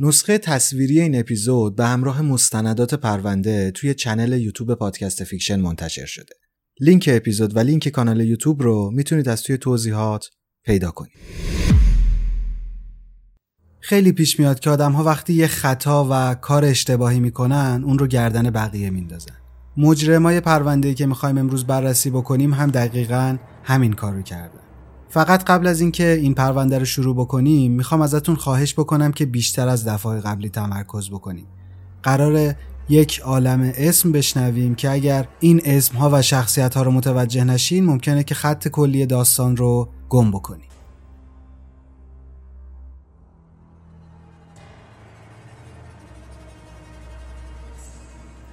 نسخه تصویری این اپیزود به همراه مستندات پرونده توی channel یوتیوب پادکست فیکشن منتشر شده. لینک اپیزود و لینک کانال یوتیوب رو می‌تونید از توی توضیحات پیدا کنید. خیلی پیش میاد که آدم ها وقتی یه خطا و کار اشتباهی می‌کنن اون رو گردن بقیه میندازن. مجرمای پرونده که می‌خوایم امروز بررسی بکنیم هم دقیقا همین کار رو کردن. فقط قبل از اینکه این پرونده رو شروع بکنیم می‌خوام ازتون خواهش بکنم که بیشتر از دفعه قبلی تمرکز بکنیم. قرار یک عالم اسم بشنویم که اگر این اسم ها و شخصیت ها رو متوجه نشین ممکنه که خط کلی داستان رو گم بکنیم.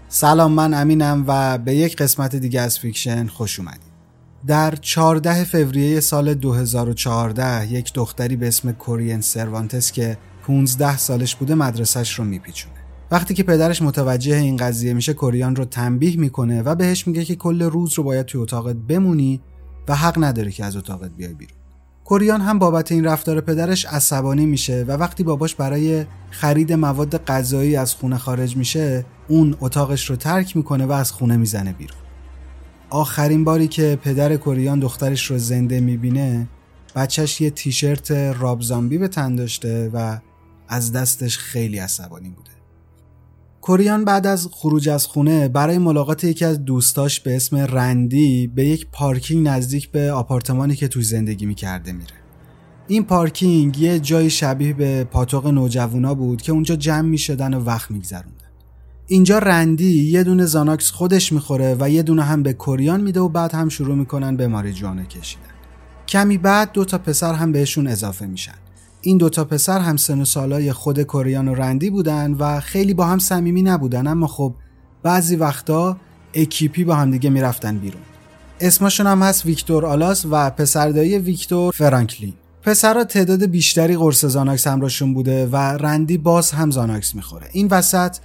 سلام من امینم و به یک قسمت دیگه از فیکشن خوش اومدید. در 14 فوریه سال 2014 یک دختری به اسم کورین سروانتس که 15 سالش بوده مدرسهش رو میپیچونه. وقتی که پدرش متوجه این قضیه میشه کوریان رو تنبیه می‌کنه و بهش میگه که کل روز رو باید توی اتاقت بمونی و حق نداره که از اتاقت بیای بیرون. کوریان هم بابت این رفتار پدرش عصبانی میشه و وقتی باباش برای خرید مواد غذایی از خونه خارج میشه اون اتاقش رو ترک می‌کنه و از خونه می‌زنه بیرون. آخرین باری که پدر کوریان دخترش رو زنده می‌بینه بچهش یه تیشرت راب زامبی به تن داشته و از دستش خیلی عصبانی بوده. کوریان بعد از خروج از خونه برای ملاقات یکی از دوستاش به اسم رندی به یک پارکینگ نزدیک به آپارتمانی که توی زندگی می‌کرده میره. این پارکینگ یه جای شبیه به پاتوق نوجوانا بود که اونجا جمع می‌شدن و وقت میگذروندن. اینجا رندی یه دونه زاناکس خودش می‌خوره و یه دونه هم به کوریان میده و بعد هم شروع می‌کنن به ماریجوانه کشیدن. کمی بعد دو تا پسر هم بهشون اضافه میشن. این دو تا پسر هم سن و سالای خود کوریان و رندی بودن و خیلی با هم صمیمی نبودن اما خب بعضی وقتا اکیپی با هم دیگه می‌رفتن بیرون. اسمشون هم هست ویکتور آلاس و پسردایی ویکتور فرانکلین. پسرها تعداد بیشتری قرص زاناکس همراهشون بوده و رندی باز هم زاناکس می‌خوره. این وسط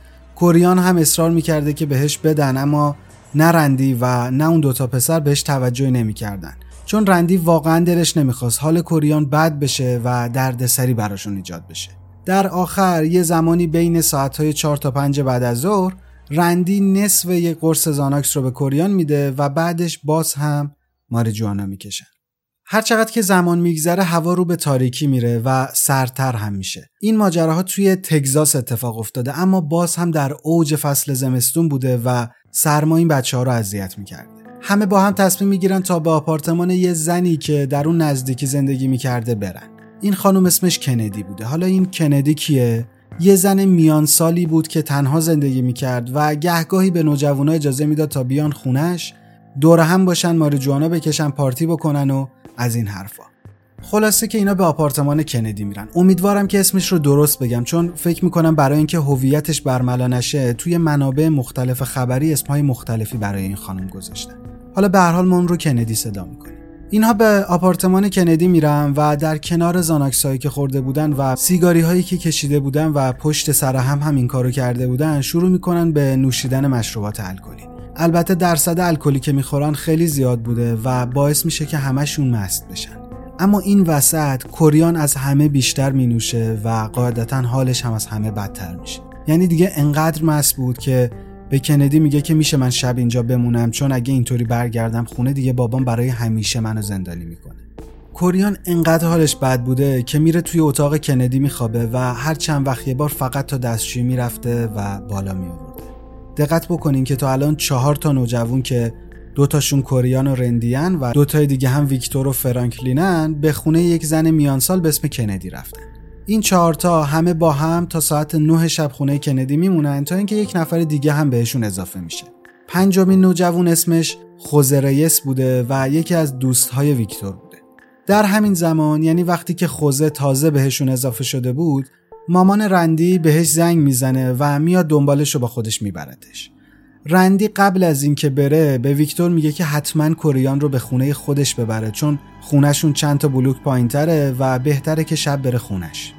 کوریان هم اصرار می‌کرده که بهش بدن اما نه رندی و نه اون دوتا پسر بهش توجهی نمی‌کردن. چون رندی واقعا دلش نمی‌خواست حال کوریان بد بشه و دردسری براشون ایجاد بشه. در آخر یه زمانی بین ساعتهای 4 تا 5 بعد از ظهر رندی نصف یک قرص زاناکس رو به کوریان میده و بعدش باز هم ماریجوانا می‌کشن. هر چقدر که زمان میگذره هوا رو به تاریکی میره و سرتر هم میشه. این ماجراها توی تگزاس اتفاق افتاده اما باز هم در اوج فصل زمستون بوده و سرما این بچه ها رو اذیت می‌کرده. همه با هم تصمیم می‌گیرن تا به آپارتمان یه زنی که در اون نزدیکی زندگی می‌کرده برن. این خانم اسمش کندی بوده. حالا این کندی کیه؟ یه زن میان سالی بود که تنها زندگی می‌کرد و گهگاهی به نوجوانا اجازه می‌داد تا بیان خونش دور هم باشن ماریجوانا بکشن پارتی بکنن و از این حرفا. خلاصه که اینا به آپارتمان کندی میرن. امیدوارم که اسمش رو درست بگم چون فکر می‌کنم برای اینکه هویتش برملا نشه توی منابع مختلف خبری اسمهای مختلفی برای این خانم گذاشتن. حالا به هر حال اون رو کندی صدا می‌کنیم. اینها به آپارتمان کندی میرن و در کنار زاناکسایی که خورده بودن و سیگاری هایی که کشیده بودن و پشت سر هم هم این کارو کرده بودن شروع می‌کنن به نوشیدن مشروبات الکلی. البته درصد الکلی که می‌خورن خیلی زیاد بوده و باعث میشه که همشون مست بشن. اما این وسط کوریان از همه بیشتر مینوشه و قاعدتا حالش هم از همه بدتر میشه. یعنی دیگه انقدر مست بود که به کندی میگه که میشه من شب اینجا بمونم چون اگه اینطوری برگردم خونه دیگه بابام برای همیشه منو زندانی می‌کنه. کوریان انقدر حالش بد بوده که میره توی اتاق کندی میخوابه و هر چند وقت یه بار فقط تا دستشویی می‌رفته و بالا میآورده. دقت بکنین که تا الان چهار تا نوجوان که دو تاشون کوریان و رندیان و دو تای دیگه هم ویکتور و فرانکلینن به خونه یک زن میانسال به اسم کندی رفتن این چهارتا همه با هم تا ساعت 9 شب خونه کندی میمونن تا اینکه یک نفر دیگه هم بهشون اضافه میشه. پنجمین نوجوان اسمش خوزه بوده و یکی از دوستهای ویکتور بوده. در همین زمان یعنی وقتی که خوزه تازه بهشون اضافه شده بود مامان رندی بهش زنگ می‌زنه و میاد دنبالش رو با خودش میبردش. رندی قبل از اینکه بره به ویکتور میگه که حتما کوریان رو به خونه خودش ببره چون خونهشون چند تا بلوک پایینتره و بهتره که شب بره خونش.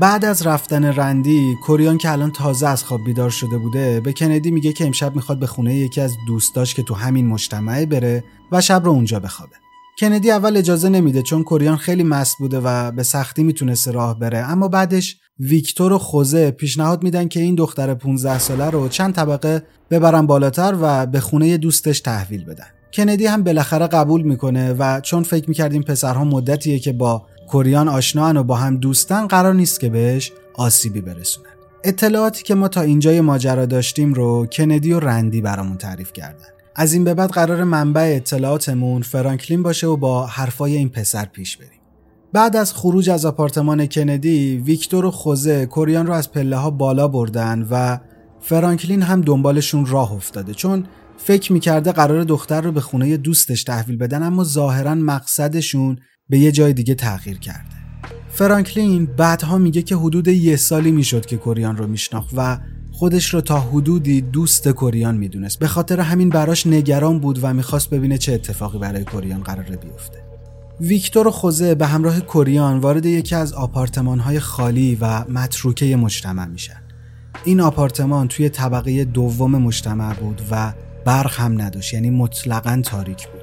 بعد از رفتن رندی کوریان که الان تازه از خواب بیدار شده بوده به کندی میگه که امشب می‌خواد به خونه یکی از دوستاش که تو همین مجتمعه بره و شب رو اونجا بخوابه کندی اول اجازه نمیده چون کوریان خیلی مست بوده و به سختی می‌تونسته راه بره اما بعدش ویکتور و خوزه پیشنهاد میدن که این دختر 15 ساله رو چند طبقه ببرن بالاتر و به خونه دوستش تحویل بدن. کندی هم بالاخره قبول می‌کنه و چون فکر می‌کردیم پسرها مدتیه که با کوریان آشنان و با هم دوستن قرار نیست که بهش آسیبی برسونن. اطلاعاتی که ما تا اینجای ماجرا داشتیم رو کندی و رندی برامون تعریف کردن. از این به بعد قرار منبع اطلاعاتمون فرانکلین باشه و با حرفای این پسر پیش بریم. بعد از خروج از آپارتمان کندی ویکتور و خوزه کوریان رو از پله ها بالا بردن و فرانکلین هم دنبالشون راه افتاده. چون فکر می‌کرده قرار دختر رو به خونه دوستش تحویل بدن اما ظاهرا مقصدشون به یه جای دیگه تغییر کرده. فرانکلین بعدها میگه که حدود یه سالی می‌شد که کوریان رو میشناخت و خودش رو تا حدودی دوست کوریان می‌دونست. به خاطر همین براش نگران بود و می‌خواست ببینه چه اتفاقی برای کوریان قراره بیفته. ویکتور و خوزه به همراه کوریان وارد یکی از آپارتمان های خالی و متروکه مجتمع میشن. این آپارتمان توی طبقه دوم مجتمع بود و برق هم نداشت یعنی مطلقا تاریک بود.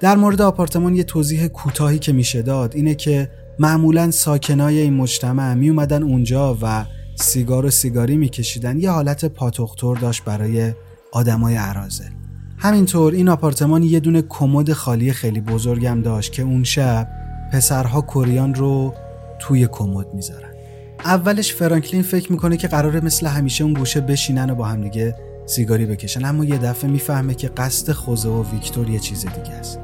در مورد آپارتمان یه توضیح کوتاهی که میشه داد اینه که معمولا ساکنای این مجتمع می اومدن اونجا و سیگار و سیگاری میکشیدن. یه حالت پاتوختور داشت برای آدمای عرازل همینطور این آپارتمان یه دونه کمد خالی خیلی بزرگم داشت که اون شب پسرها کوریان رو توی کمد می‌ذارن. اولش فرانکلین فکر می‌کنه که قراره مثل همیشه اون گوشه بشینن و با هم دیگه سیگاری بکشن اما یه دفعه می‌فهمه که قصد خوزه و ویکتور یه چیز دیگه است.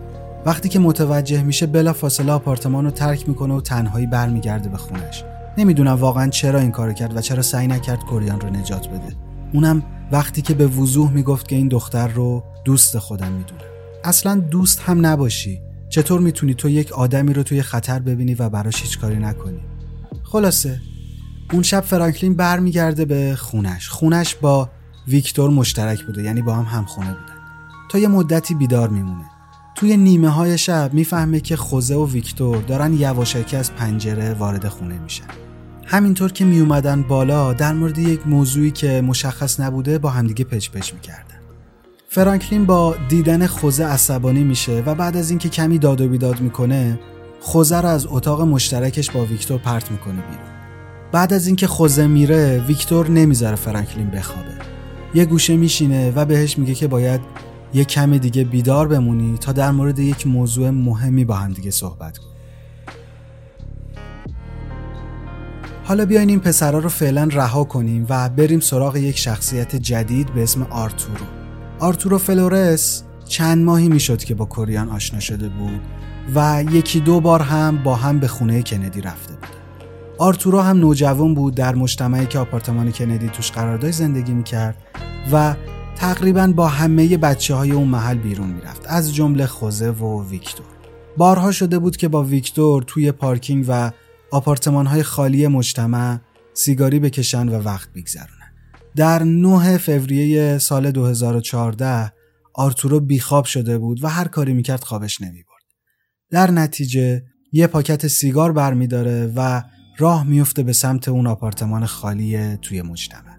وقتی که متوجه میشه بلا فاصله آپارتمان رو ترک می‌کنه و تنهایی برمیگرده به خونش. نمی‌دونم واقعا چرا این کارو کرد و چرا سعی نکرد کوریان رو نجات بده. اونم وقتی که به وضوح می‌گفت که این دختر رو دوست خودم می‌دونه اصلا دوست هم نباشی. چطور می‌تونی تو یک آدمی رو توی خطر ببینی و براش هیچ کاری نکنی؟ خلاصه اون شب فرانکلین برمیگرده به خونش. خونش با ویکتور مشترک بوده یعنی با هم همخونه بودن. تا یه مدتی بیدار میمونه. توی نیمه های شب می‌فهمه که خوزه و ویکتور دارن یواشکی از پنجره وارد خونه میشن. همینطور که میومدن بالا در مورد یک موضوعی که مشخص نبوده با همدیگه پچ پچ می‌کردن. فرانکلین با دیدن خوزه عصبانی میشه و بعد از اینکه کمی داد و بیداد می‌کنه خوزه رو از اتاق مشترکش با ویکتور پرت می‌کنه بیرون. بعد از اینکه خوزه میره ویکتور نمی‌ذاره فرانکلین بخوابه. یه گوشه میشینه و بهش میگه که باید یه کم دیگه بیدار بمونی تا در مورد یک موضوع مهمی با هم دیگه صحبت کنیم. حالا بیاین این پسرا رو فعلا رها کنیم و بریم سراغ یک شخصیت جدید به اسم آرتورو. آرتورو فلورس چند ماهی می‌شد که با کوریان آشنا شده بود و یکی دو بار هم با هم به خونه کندی رفته بود. آرتورو هم نوجوان بود در مجتمعی که آپارتمان کندی توش قرار داشت زندگی می‌کرد و تقریبا با همه بچه های اون محل بیرون می‌رفت از جمله خوزه و ویکتور. بارها شده بود که با ویکتور توی پارکینگ و آپارتمان های خالی مجتمع سیگاری بکشن و وقت بگذرونن. در 9 فوریه سال 2014 آرتورو بیخواب شده بود و هر کاری می‌کرد خوابش نمی‌برد. در نتیجه یه پاکت سیگار برمیداره و راه میفته به سمت اون آپارتمان خالی توی مجتمع.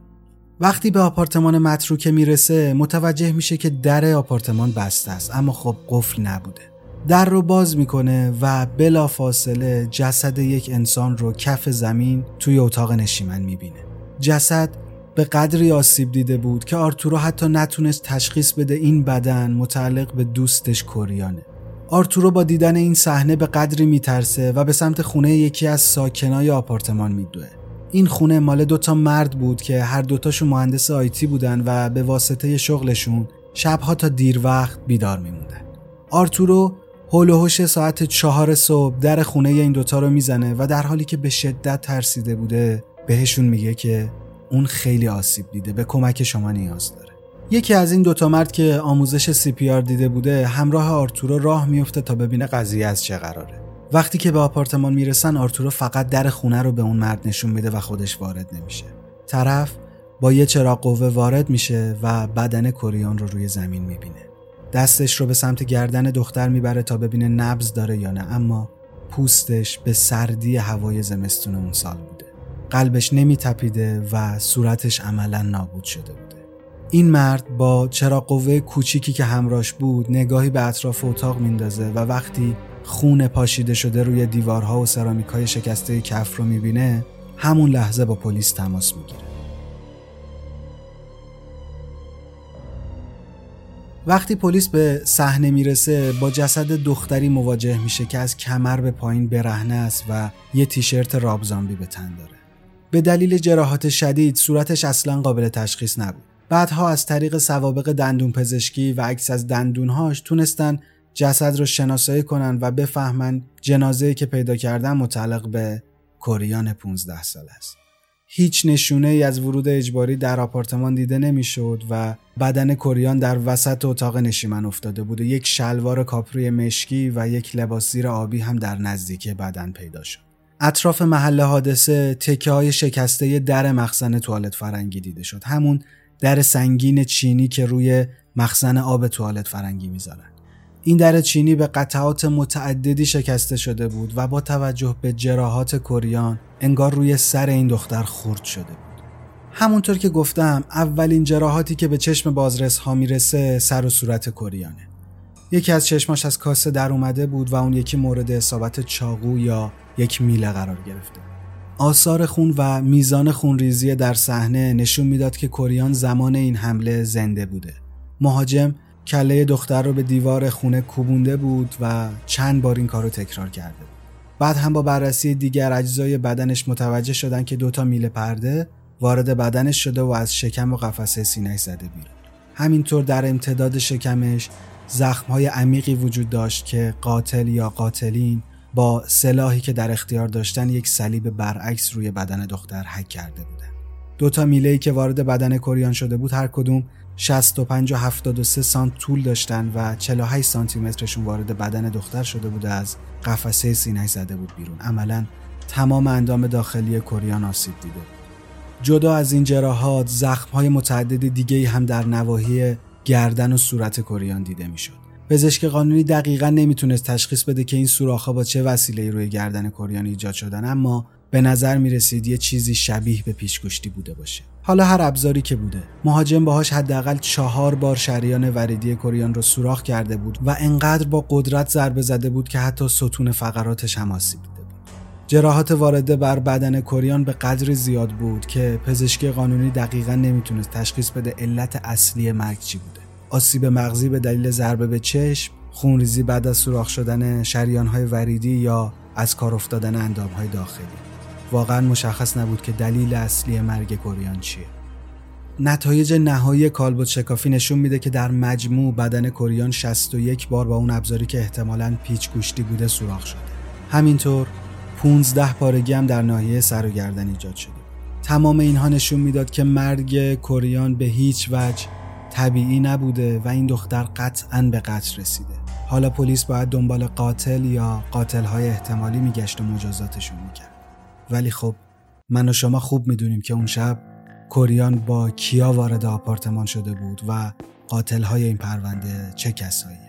وقتی به آپارتمان متروکه می‌رسه متوجه میشه که در آپارتمان بسته است اما خب قفل نبوده. در رو باز می‌کنه و بلا فاصله جسد یک انسان رو کف زمین توی اتاق نشیمن می‌بینه. جسد به قدری آسیب دیده بود که آرتورو حتی نتونست تشخیص بده این بدن متعلق به دوستش کوریانه. آرتورو با دیدن این صحنه به قدری میترسه و به سمت خونه یکی از ساکنای آپارتمان میدوه. این خونه مال دوتا مرد بود که هر دوتاشون مهندس آیتی بودن و به واسطه شغلشون شبها تا دیر وقت بیدار میموندن. آرتورو هول ساعت چهار صبح در خونه این دوتا رو می‌زنه و در حالی که به شدت ترسیده بوده بهشون میگه که اون خیلی آسیب دیده به کمک شما نیاز داره. یکی از این دوتا مرد که آموزش سی پی آر دیده بوده همراه آرتورو راه میفته تا ببینه قضیه از چه قراره. وقتی که به آپارتمان می‌رسن آرتورو فقط در خونه رو به اون مرد نشون میده و خودش وارد نمیشه. طرف با یه چراغ قوه وارد میشه و بدن کوریان رو روی زمین می‌بینه. دستش رو به سمت گردن دختر می‌بره تا ببینه نبز داره یا نه اما پوستش به سردی هوای زمستون اون سال بوده. قلبش نمیتپیده و صورتش عملا نابود شده بوده. این مرد با چراغ قوه کوچیکی که همراش بود نگاهی به اطراف اتاق میندازه و وقتی خون پاشیده شده روی دیوارها و سرامیکای شکسته کف رو می‌بینه همون لحظه با پلیس تماس می‌گیره. وقتی پلیس به صحنه می‌رسه با جسد دختری مواجه میشه که از کمر به پایین برهنه است و یه تیشرت راب زامبی به تن داره. به دلیل جراحات شدید صورتش اصلا قابل تشخیص نبود بعدها از طریق سوابق دندون پزشکی و عکس از دندونهاش تونستن جسد رو شناسایی کنن و بفهمن جنازه که پیدا کردن متعلق به کوریان 15 سال است. هیچ نشونه ای از ورود اجباری در آپارتمان دیده نمی‌شد و بدن کوریان در وسط اتاق نشیمن افتاده بود و یک شلوار کاپری مشکی و یک لباس زیر آبی هم در نزدیکی بدن پیدا شد. اطراف محل حادثه تکه های شکسته در مخزن توالت فرنگی دیده شد. همون در سنگین چینی که روی مخزن آب توالت فرنگی می‌ذارن. این در چینی به قطعات متعددی شکسته شده بود و با توجه به جراحات کوریان انگار روی سر این دختر خورد شده بود. همونطور که گفتم اولین جراحاتی که به چشم بازرس ها می‌رسه سر و صورت کوریانه. یکی از چشماش از کاسه در اومده بود و اون یکی مورد اصابت چاقو یا یک میله قرار گرفته. آثار خون و میزان خونریزی در صحنه نشون می‌داد که کوریان زمان این حمله زنده بوده. مهاجم کله دختر رو به دیوار خونه کوبونده بود و چند بار این کار رو تکرار کرده. بعد هم با بررسی دیگر اجزای بدنش متوجه شدن که دوتا میله پرده وارد بدنش شده و از شکم و قفسه سینه‌اش زده بیرون. همینطور در امتداد شکمش زخمهای عمیقی وجود داشت که قاتل یا قاتلین با سلاحی که در اختیار داشتن یک صلیب برعکس روی بدن دختر حک کرده بودن. دوتا میله که وارد بدن کوریان شده بود هر کدوم 65 و 73 سانت طول داشتن و 48 سانتی مترشون وارد بدن دختر شده بوده از قفسه سینه زده بود بیرون. عملا تمام اندام داخلی کوریان آسیب دیده بود. جدا از این جراحات زخم های متعدد دیگه هم در نواحی گردن و صورت کوریان دیده می‌شد. پزشک قانونی دقیقا نمی‌تونست تشخیص بده که این سوراخ‌ها با چه وسیله روی گردن کوریان ایجاد شدن اما به نظر می رسید یه چیزی شبیه به پیشگشتی بوده باشه. حالا هر ابزاری که بوده. مهاجم باهاش حداقل چهار بار شریان وریدی کوریان رو سوراخ کرده بود و انقدر با قدرت ضربه زده بود که حتی ستون فقراتش هم آسیب دیده بود. جراحات وارده بر بدن کوریان به قدری زیاد بود که پزشکی قانونی دقیقا نمی‌تونست تشخیص بده علت اصلی مرگ چی بوده. آسیب مغزی به دلیل ضربه به چشم خونریزی بعد از سوراخ شدن شریانهای وریدی یا از کار افتادن اندامهای داخلی. واقعا مشخص نبود که دلیل اصلی مرگ کوریان چیه. نتایج نهایی کالبوت شکافی نشون میده که در مجموع بدن کوریان 61 بار با اون ابزاری که احتمالاً پیچ گوشتی بوده سوراخ شده. همینطور 15 پارگی هم در ناحیه سر و گردن ایجاد شده. تمام اینها نشون می‌داد که مرگ کوریان به هیچ وجه طبیعی نبوده و این دختر قطعا به قتل رسیده. حالا پلیس باید دنبال قاتل یا قاتل های احتمالی میگشت و مجازاتشون می‌کرد. ولی خب من و شما خوب می‌دونیم که اون شب کوریان با کیا وارد آپارتمان شده بود و قاتل های این پرونده چه کسایی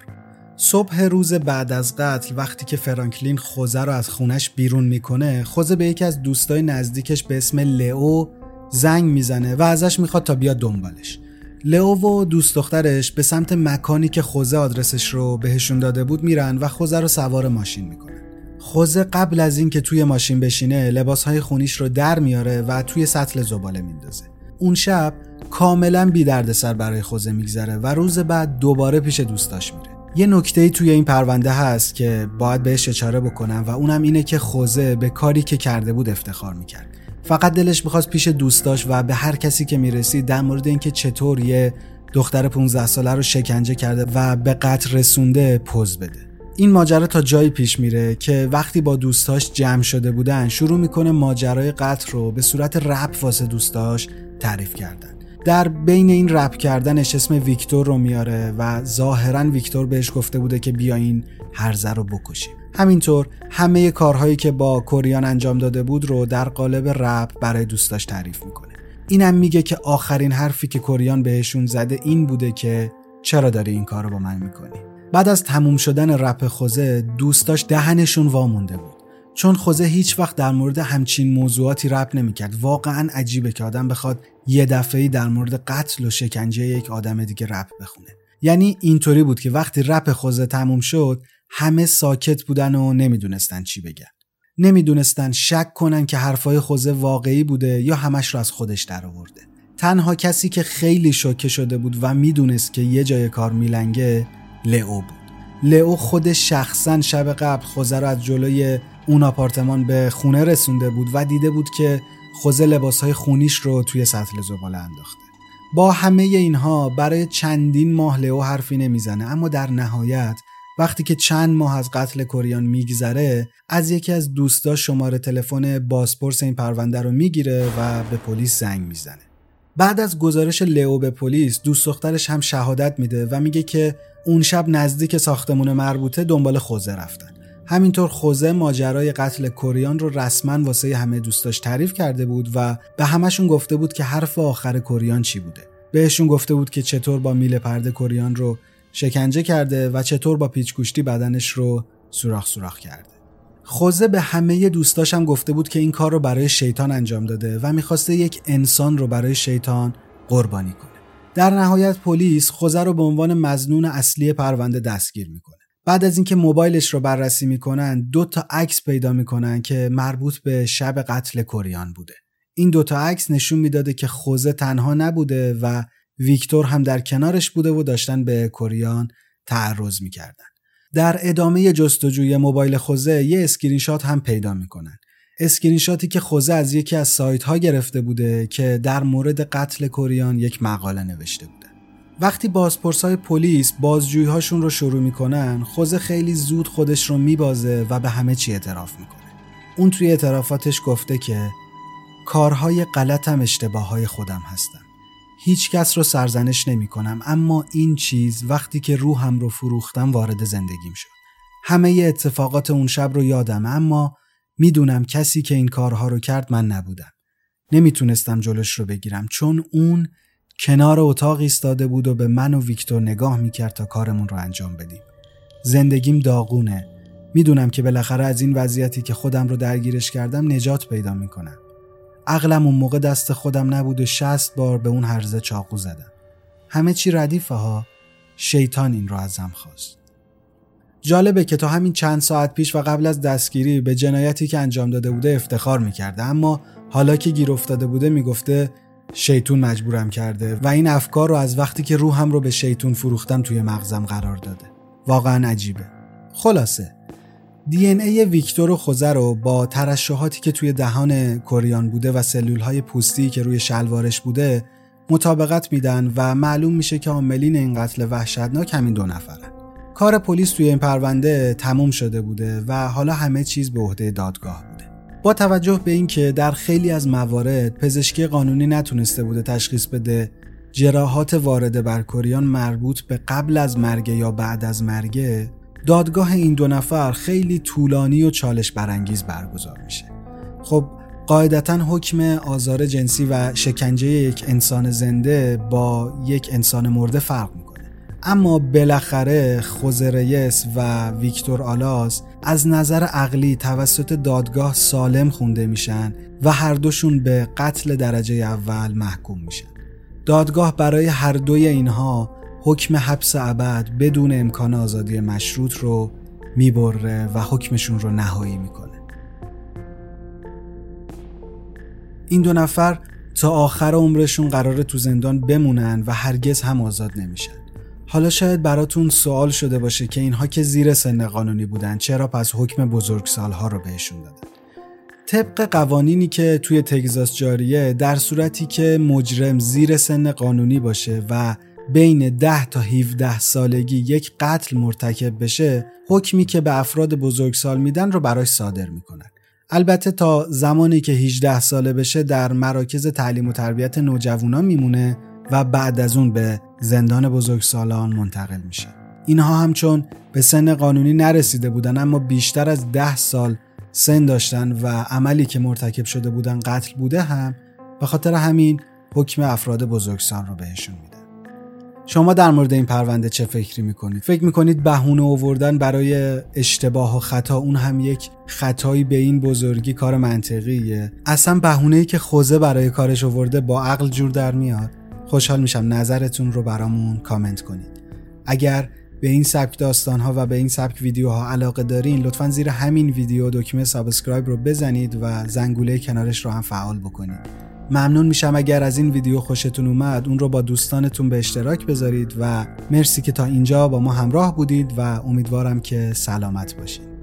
صبح روز بعد از قتل وقتی که فرانکلین خوزه رو از خونش بیرون می‌کنه خوزه به یکی از دوستای نزدیکش به اسم لئو زنگ می‌زنه و ازش می‌خواد تا بیاد دنبالش. لئو و دوست دخترش به سمت مکانی که خوزه آدرسش رو بهشون داده بود میرن و خوزه رو سوار ماشین می‌کنن. خوزه قبل از اینکه توی ماشین بشینه لباسهای خونیش رو در میاره و توی سطل زباله میندازه. اون شب کاملا بی دردسر برای خوزه میگذره و روز بعد دوباره پیش دوستاش میره. یه نکته توی این پرونده هست که باید بهش اشاره بکنم و اونم اینه که خوزه به کاری که کرده بود افتخار می‌کرد. فقط دلش می‌خواست پیش دوستاش و به هر کسی که می‌رسید در مورد اینکه چطور یه دختر 15 ساله رو شکنجه کرده و به قتل رسونده پوز بده. این ماجرا تا جایی پیش میره که وقتی با دوستاش جمع شده بودن شروع می‌کنه ماجرای قتل رو به صورت رپ واسه دوستاش تعریف کردن. در بین این رپ کردنش اسم ویکتور رو میاره و ظاهرا ویکتور بهش گفته بوده که بیا این هرزه رو بکشیم. همینطور همه کارهایی که با کوریان انجام داده بود رو در قالب رپ برای دوستاش تعریف می‌کنه. اینم میگه که آخرین حرفی که کوریان بهشون زده این بوده که چرا داری این کار رو با من می‌کنی؟ بعد از تموم شدن رپ خوزه دوستاش دهنشون وامونده بود. چون خوزه هیچ وقت در مورد همچین موضوعاتی رپ نمی‌کرد. واقعا عجیبه که آدم بخواد یه دفعه در مورد قتل و شکنجه یک آدم دیگه رپ بخونه. یعنی اینطوری بود که وقتی رپ خوزه تموم شد همه ساکت بودن و نمی‌دونستن چی بگن. نمی‌دونستن شک کنن که حرفای خوزه واقعی بوده یا همش رو از خودش در آورده تنها کسی که خیلی شوکه شده بود و می‌دونست که یه جای کار میلنگه لئو بود. لئو خود شخصا شب قبل خوزه رو از جلوی اون آپارتمان به خونه رسونده بود و دیده بود که خوزه لباسهای خونیش رو توی سطل زباله انداخته. با همه اینها برای چندین ماه لئو حرفی نمی‌زنه اما در نهایت وقتی که چند ماه از قتل کوریان میگذره از یکی از دوستا شماره تلفن بازپرس این پرونده رو می‌گیره و به پلیس زنگ می‌زنه. بعد از گزارش لئو به پلیس دوست دخترش هم شهادت میده و میگه که اون شب نزدیک ساختمون مربوطه دنبال خوزه رفتن. همینطور خوزه ماجرای قتل کوریان رو رسما واسه همه دوستاش تعریف کرده بود و به همشون گفته بود که حرف آخر کوریان چی بوده. بهشون گفته بود که چطور با میله پرده کوریان رو شکنجه کرده و چطور با پیچگوشتی بدنش رو سوراخ سوراخ کرده. خوزه به همه دوستاش هم گفته بود که این کار رو برای شیطان انجام داده و می‌خواسته یک انسان رو برای شیطان قربانی کنه. در نهایت پلیس خوزه رو به عنوان مظنون اصلی پرونده دستگیر می‌کنه. بعد از اینکه موبایلش رو بررسی می‌کنن دو تا عکس پیدا می‌کنن که مربوط به شب قتل کوریان بوده. این دو تا عکس نشون می‌داده که خوزه تنها نبوده و ویکتور هم در کنارش بوده و داشتن به کوریان تعرض می‌کردن. در ادامه جستجوی موبایل خوزه یه اسکرین شات هم پیدا می‌کنن. اسکرین شاتی که خوزه از یکی از سایت ها گرفته بوده که در مورد قتل کوریان یک مقاله نوشته بوده وقتی بازپرسای پلیس بازجویی‌هاشون رو شروع می‌کنن خوزه خیلی زود خودش رو میبازه و به همه چی اعتراف می‌کنه. اون توی اعترافاتش گفته که کارهای غلطم اشتباه های خودم هستم هیچ کس رو سرزنش نمی کنم اما این چیز وقتی که روحم رو فروختم وارد زندگیم شد. همه اتفاقات اون شب رو یادم اما می‌دونم کسی که این کارها رو کرد من نبودم. نمی‌تونستم جلوش رو بگیرم چون اون کنار اتاق ایستاده بود و به من و ویکتور نگاه می‌کرد تا کارمون رو انجام بدیم. زندگیم داغونه. می‌دونم که بالاخره از این وضعیتی که خودم رو درگیرش کردم نجات پیدا می‌کنم عقلم اون موقع دست خودم نبود و شست بار به اون هرزه چاقو زدم. همه چی ردیفه ها. شیطان این رو ازم خواست. جالبه که تا همین چند ساعت پیش و قبل از دستگیری به جنایتی که انجام داده بوده افتخار می‌کرده. اما حالا که گیر افتاده بوده می‌گفته شیطون مجبورم کرده و این افکار رو از وقتی که روحم رو به شیطون فروختم توی مغزم قرار داده واقعا عجیبه خلاصه دی این ای ویکتور و خوزه رو با ترشحاتی که توی دهان کوریان بوده و سلول های پوستی که روی شلوارش بوده مطابقت میدن و معلوم میشه که عاملین این قتل وحشتناک همین دو نفرن. کار پلیس توی این پرونده تموم شده بوده و حالا همه چیز به عهده دادگاه بوده. با توجه به اینکه در خیلی از موارد پزشکی قانونی نتونسته بوده تشخیص بده جراحات وارده بر کوریان مربوط به قبل از مرگ یا بعد از مرگ دادگاه این دو نفر خیلی طولانی و چالش برانگیز برگزار میشه. خب قاعدتا حکم آزار جنسی و شکنجه یک انسان زنده با یک انسان مرده فرق اما بالاخره خوزریس و ویکتور آلاس از نظر عقلی توسط دادگاه سالم خونده میشن و هر دوشون به قتل درجه اول محکوم میشن. دادگاه برای هر دوی اینها حکم حبس ابد بدون امکان آزادی مشروط رو می‌بره و حکمشون رو نهایی می‌کنه. این دو نفر تا آخر عمرشون قرار تو زندان بمونن و هرگز هم آزاد نمیشن. حالا شاید براتون سوال شده باشه که اینها که زیر سن قانونی بودن چرا پس حکم بزرگسالها رو بهشون دادن. طبق قوانینی که توی تگزاس جاریه در صورتی که مجرم زیر سن قانونی باشه و بین 10 تا 17 سالگی یک قتل مرتکب بشه حکمی که به افراد بزرگسال میدن رو براش صادر می‌کنن. البته تا زمانی که 18 ساله بشه در مراکز تعلیم و تربیت نوجوانان میمونه و بعد از اون به زندان بزرگسالان منتقل میشه اینها همچون به سن قانونی نرسیده بودن اما بیشتر از ده سال سن داشتن و عملی که مرتکب شده بودن قتل بوده هم به خاطر همین حکم افراد بزرگسال رو بهشون میدن شما در مورد این پرونده چه فکری می‌کنید؟ فکر می‌کنید بهونه آوردن برای اشتباه و خطا اون هم یک خطایی به این بزرگی کار منطقیه؟ اصلا بهونه ای که خوزه برای کارش آورده با عقل جور در میاد؟ خوشحال میشم نظرتون رو برامون کامنت کنید. اگر به این سبک داستان ها و به این سبک ویدیوها علاقه دارین لطفا زیر همین ویدیو دکمه subscribe رو بزنید و زنگوله کنارش رو هم فعال بکنید. ممنون میشم اگر از این ویدیو خوشتون اومد اون رو با دوستانتون به اشتراک بذارید و مرسی که تا اینجا با ما همراه بودید و امیدوارم که سلامت باشید.